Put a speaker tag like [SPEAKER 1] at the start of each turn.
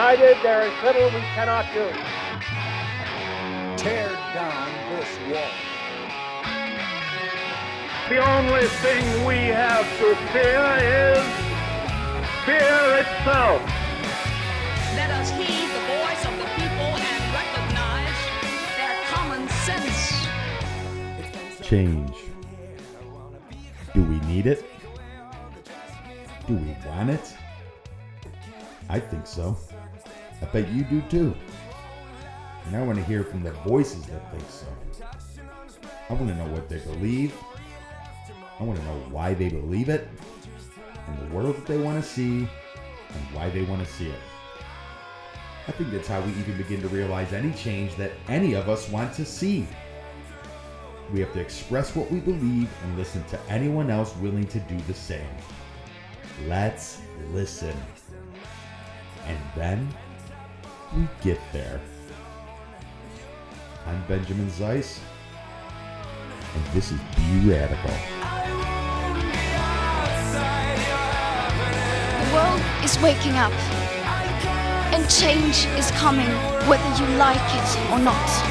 [SPEAKER 1] United, there is little we cannot do.
[SPEAKER 2] Tear down this wall.
[SPEAKER 3] The only thing we have to fear is fear itself.
[SPEAKER 4] Let us heed the voice of the people and recognize their common sense.
[SPEAKER 5] Change. Do we need it? Do we want it? I think so. I bet you do too. And I want to hear from the voices that think so. I want to know what they believe. I want to know why they believe it, and the world that they want to see, and why they want to see it. I think that's how we even begin to realize any change that any of us want to see. We have to express what we believe and listen to anyone else willing to do the same. Let's listen. And then we get there. I'm Benjamin Zeiss, and this is Be Radical.
[SPEAKER 6] The world is waking up, and change is coming whether you like it or not.